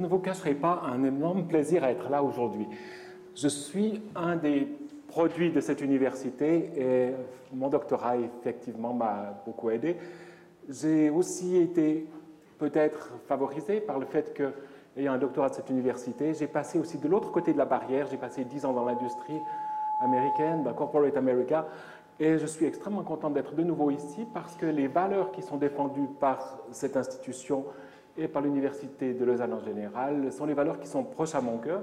je ne vous cacherai pas un énorme plaisir à être là aujourd'hui. Je suis un des produits de cette université et mon doctorat, effectivement, m'a beaucoup aidé. J'ai aussi été peut-être favorisé par le fait que, ayant un doctorat de cette université, j'ai passé aussi de l'autre côté de la barrière. J'ai passé dix ans dans l'industrie américaine, dans Corporate America, et je suis extrêmement content d'être de nouveau ici parce que les valeurs qui sont défendues par cette institution et par l'Université de Lausanne en général sont les valeurs qui sont proches à mon cœur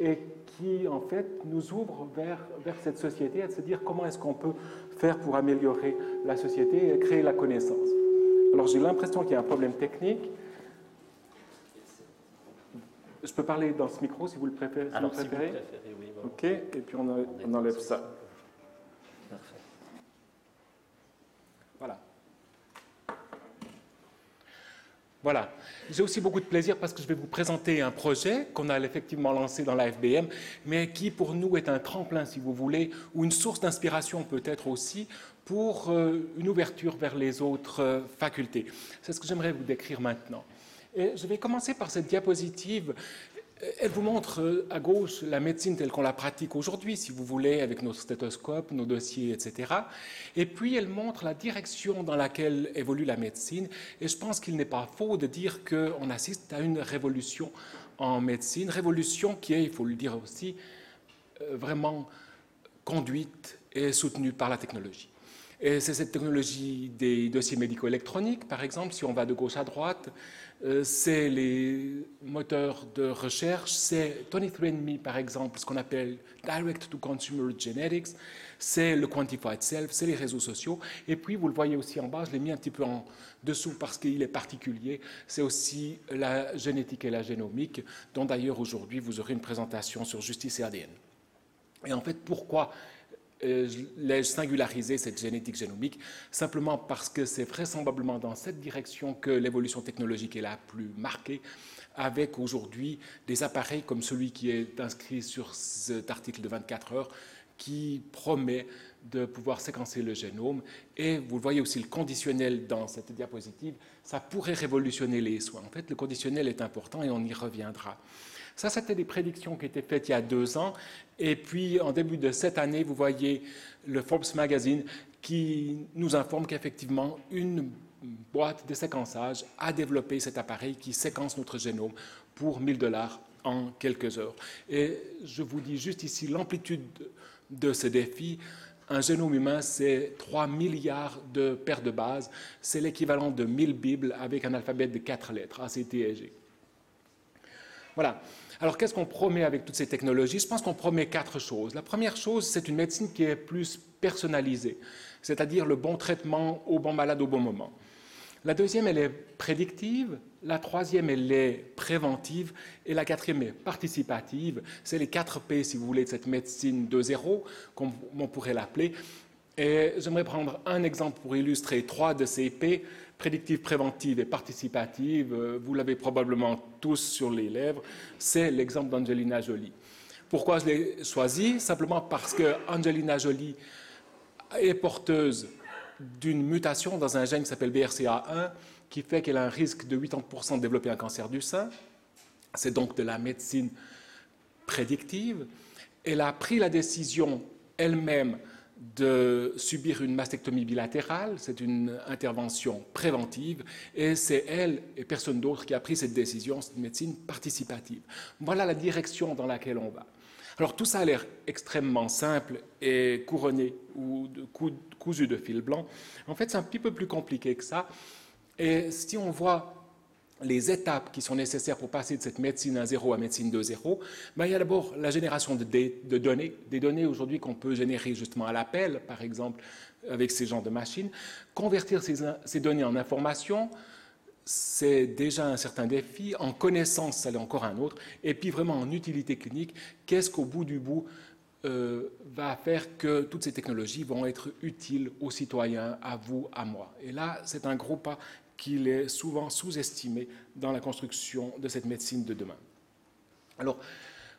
et qui, en fait, nous ouvrent vers, vers cette société de se dire comment est-ce qu'on peut faire pour améliorer la société et créer la connaissance. Alors, j'ai l'impression qu'il y a un problème technique. Je peux parler dans ce micro si vous le préférez. Si Alors, vous préférez. Si vous préférez oui, bon. OK, et puis on, on enlève ça. Parfait. Voilà. Voilà. J'ai aussi beaucoup de plaisir parce que je vais vous présenter un projet qu'on a effectivement lancé dans la FBM, mais qui pour nous est un tremplin, si vous voulez, ou une source d'inspiration peut-être aussi pour euh, une ouverture vers les autres euh, facultés. C'est ce que j'aimerais vous décrire maintenant. Et je vais commencer par cette diapositive elle vous montre euh, à gauche la médecine telle qu'on la pratique aujourd'hui, si vous voulez, avec nos stéthoscopes, nos dossiers, etc. Et puis elle montre la direction dans laquelle évolue la médecine. Et je pense qu'il n'est pas faux de dire qu'on assiste à une révolution en médecine, révolution qui est, il faut le dire aussi, euh, vraiment conduite et soutenue par la technologie. C'est cette technologie des dossiers médico-électroniques, par exemple, si on va de gauche à droite, euh, c'est les moteurs de recherche, c'est 23andMe, par exemple, ce qu'on appelle Direct-to-Consumer Genetics, c'est le Quantified Self, c'est les réseaux sociaux. Et puis, vous le voyez aussi en bas, je l'ai mis un petit peu en dessous parce qu'il est particulier, c'est aussi la génétique et la génomique, dont d'ailleurs aujourd'hui vous aurez une présentation sur justice et ADN. Et en fait, pourquoi euh, l'ai singularisé cette génétique génomique simplement parce que c'est vraisemblablement dans cette direction que l'évolution technologique est la plus marquée, avec aujourd'hui des appareils comme celui qui est inscrit sur cet article de 24 heures qui promet de pouvoir séquencer le génome. Et vous voyez aussi le conditionnel dans cette diapositive, ça pourrait révolutionner les soins. En fait, le conditionnel est important et on y reviendra. Ça, c'était des prédictions qui étaient faites il y a deux ans. Et puis, en début de cette année, vous voyez le Forbes Magazine qui nous informe qu'effectivement, une boîte de séquençage a développé cet appareil qui séquence notre génome pour 1000 dollars en quelques heures. Et je vous dis juste ici l'amplitude de ce défi. Un génome humain, c'est 3 milliards de paires de bases. C'est l'équivalent de 1000 Bibles avec un alphabet de 4 lettres, A, C, T et G. Voilà. Alors, qu'est-ce qu'on promet avec toutes ces technologies? Je pense qu'on promet quatre choses. La première chose, c'est une médecine qui est plus personnalisée, c'est-à-dire le bon traitement au bon malade au bon moment. La deuxième, elle est prédictive. La troisième, elle est préventive. Et la quatrième est participative. C'est les quatre P, si vous voulez, de cette médecine de zéro, comme on pourrait l'appeler. Et j'aimerais prendre un exemple pour illustrer trois de ces P prédictive, préventive et participative, euh, vous l'avez probablement tous sur les lèvres, c'est l'exemple d'Angelina Jolie. Pourquoi je l'ai choisi? Simplement parce que Angelina Jolie est porteuse d'une mutation dans un gène qui s'appelle BRCA1, qui fait qu'elle a un risque de 80% de développer un cancer du sein. C'est donc de la médecine prédictive. Elle a pris la décision elle-même de subir une mastectomie bilatérale, c'est une intervention préventive, et c'est elle et personne d'autre qui a pris cette décision, c'est une médecine participative. Voilà la direction dans laquelle on va. Alors tout ça a l'air extrêmement simple et couronné ou cousu de fil blanc. En fait, c'est un petit peu plus compliqué que ça. Et si on voit les étapes qui sont nécessaires pour passer de cette médecine 1.0 à médecine 2.0, ben, il y a d'abord la génération de, données, des données aujourd'hui qu'on peut générer justement à l'appel, par exemple, avec ces genres de machines. Convertir ces, données en informations, c'est déjà un certain défi. En connaissance, ça l'est encore un autre. Et puis vraiment en utilité clinique, qu'est-ce qu'au bout du bout euh, va faire que toutes ces technologies vont être utiles aux citoyens, à vous, à moi? Et là, c'est un gros pas qu'il est souvent sous-estimé dans la construction de cette médecine de demain. Alors,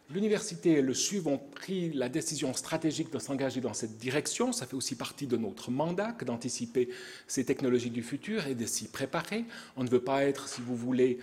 l'université et le SUV ont pris la décision stratégique de s'engager dans cette direction. Ça fait aussi partie de notre mandat que d'anticiper ces technologies du futur et de s'y préparer. On ne veut pas être, si vous voulez,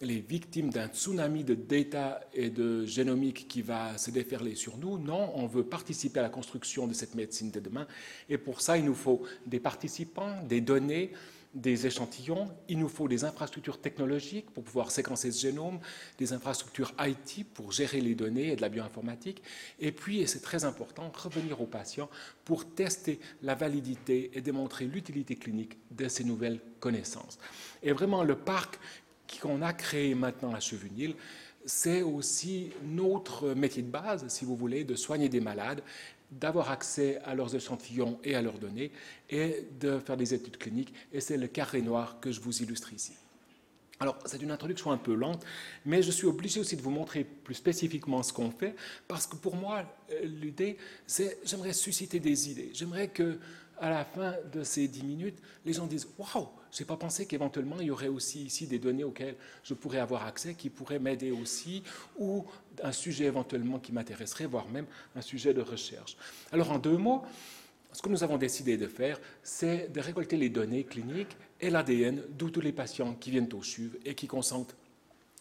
les victimes d'un tsunami de data et de génomique qui va se déferler sur nous. Non, on veut participer à la construction de cette médecine de demain. Et pour ça, il nous faut des participants, des données, des échantillons, il nous faut des infrastructures technologiques pour pouvoir séquencer ce génome, des infrastructures IT pour gérer les données et de la bioinformatique, et puis, et c'est très important, revenir aux patients pour tester la validité et démontrer l'utilité clinique de ces nouvelles connaissances. Et vraiment, le parc qu'on a créé maintenant à Chevenil, c'est aussi notre métier de base, si vous voulez, de soigner des malades d'avoir accès à leurs échantillons et à leurs données et de faire des études cliniques. Et c'est le carré noir que je vous illustre ici. Alors, c'est une introduction un peu lente, mais je suis obligé aussi de vous montrer plus spécifiquement ce qu'on fait, parce que pour moi, euh, l'idée, c'est j'aimerais susciter des idées. J'aimerais que, à la fin de ces dix minutes, les gens disent Waouh, je n'ai pas pensé qu'éventuellement il y aurait aussi ici des données auxquelles je pourrais avoir accès, qui pourraient m'aider aussi, ou un sujet éventuellement qui m'intéresserait, voire même un sujet de recherche. Alors en deux mots, ce que nous avons décidé de faire, c'est de récolter les données cliniques et l'ADN d'où tous les patients qui viennent au CHUV et qui consentent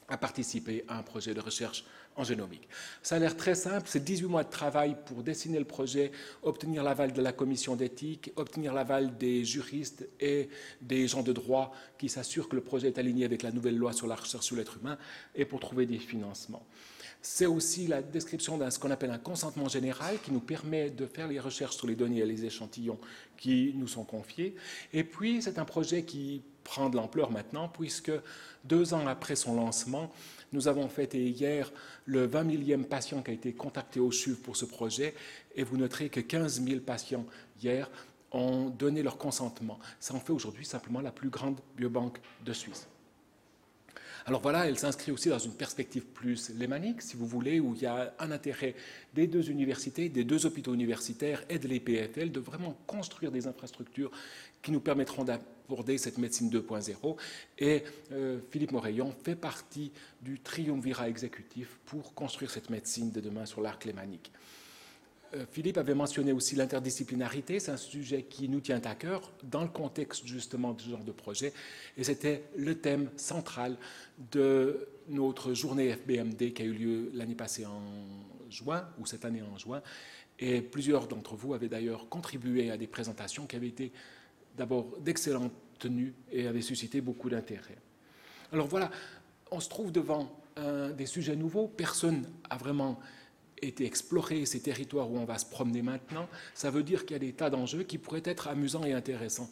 à participer à un projet de recherche en génomique. Ça a l'air très simple, c'est 18 mois de travail pour dessiner le projet, obtenir l'aval de la commission d'éthique, obtenir l'aval des juristes et des gens de droit qui s'assurent que le projet est aligné avec la nouvelle loi sur la recherche sur l'être humain et pour trouver des financements. C'est aussi la description d'un ce qu'on appelle un consentement général qui nous permet de faire les recherches sur les données et les échantillons qui nous sont confiés. Et puis, c'est un projet qui prend de l'ampleur maintenant, puisque deux ans après son lancement, nous avons fêté hier le 20 millième patient qui a été contacté au CHUV pour ce projet, et vous noterez que 15 000 patients hier ont donné leur consentement. Ça en fait aujourd'hui simplement la plus grande biobanque de Suisse. Alors voilà, elle s'inscrit aussi dans une perspective plus lémanique, si vous voulez, où il y a un intérêt des deux universités, des deux hôpitaux universitaires et de l'EPFL de vraiment construire des infrastructures qui nous permettront d'aborder cette médecine 2.0. Et euh, Philippe Moreillon fait partie du triumvirat exécutif pour construire cette médecine de demain sur l'arc lémanique. Euh, Philippe avait mentionné aussi l'interdisciplinarité, c'est un sujet qui nous tient à cœur dans le contexte justement de ce genre de projet, et c'était le thème central de notre journée FBMD qui a eu lieu l'année passée en juin, ou cette année en juin, et plusieurs d'entre vous avaient d'ailleurs contribué à des présentations qui avaient été d'abord d'excellente tenue et avaient suscité beaucoup d'intérêt. Alors voilà, on se trouve devant des sujets nouveaux, personne n'a vraiment été explorer ces territoires où on va se promener maintenant, ça veut dire qu'il y a des tas d'enjeux qui pourraient être amusants et intéressants.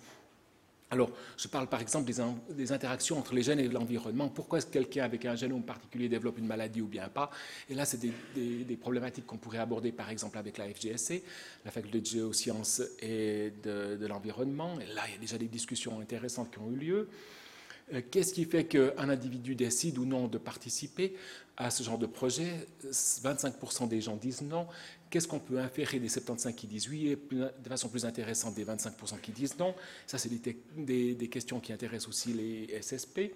Alors, je parle par exemple des, interactions entre les gènes et l'environnement. Pourquoi est-ce que quelqu'un avec un génome particulier développe une maladie ou bien pas? Et là, c'est des, problématiques qu'on pourrait aborder par exemple avec la FGSC, la faculté de géosciences et de, de l'environnement. Et là, il y a déjà des discussions intéressantes qui ont eu lieu. Euh, qu'est-ce qui fait qu'un individu décide ou non de participer à ce genre de projet? 25% des gens disent non. Qu'est-ce qu'on peut inférer des 75 qui disent oui et de façon plus intéressante des 25% qui disent non? Ça, c'est des, des, questions qui intéressent aussi les SSP.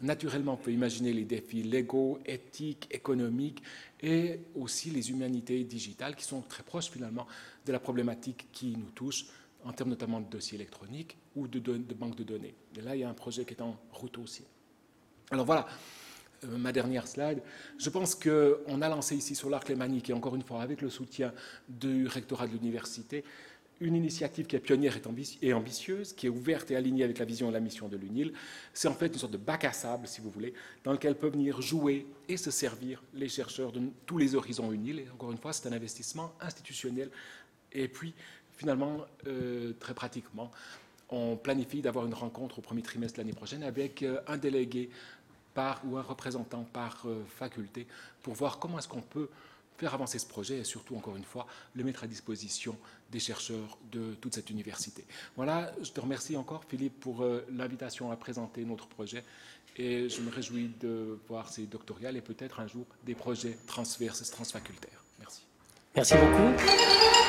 Naturellement, on peut imaginer les défis légaux, éthiques, économiques et aussi les humanités digitales qui sont très proches finalement de la problématique qui nous touche en termes notamment de dossiers électroniques ou de, banques de données. Et là, il y a un projet qui est en route aussi. Alors voilà, euh, ma dernière slide. Je pense qu'on a lancé ici sur l'Arc Lémanique, et encore une fois avec le soutien du rectorat de l'université, une initiative qui est pionnière et ambitieuse, qui est ouverte et alignée avec la vision et la mission de l'UNIL. C'est en fait une sorte de bac à sable, si vous voulez, dans lequel peuvent venir jouer et se servir les chercheurs de tous les horizons UNIL. Et encore une fois, c'est un investissement institutionnel. Et puis, finalement, euh, très pratiquement, on planifie d'avoir une rencontre au premier trimestre de l'année prochaine avec euh, un délégué par, ou un représentant par euh, faculté pour voir comment est-ce qu'on peut faire avancer ce projet et surtout, encore une fois, le mettre à disposition des chercheurs de toute cette université. Voilà, je te remercie encore, Philippe, pour l'invitation à présenter notre projet et je me réjouis de voir ces doctorales et peut-être un jour des projets transverses, transfacultaires. Merci. Beaucoup.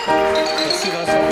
Merci Vincent.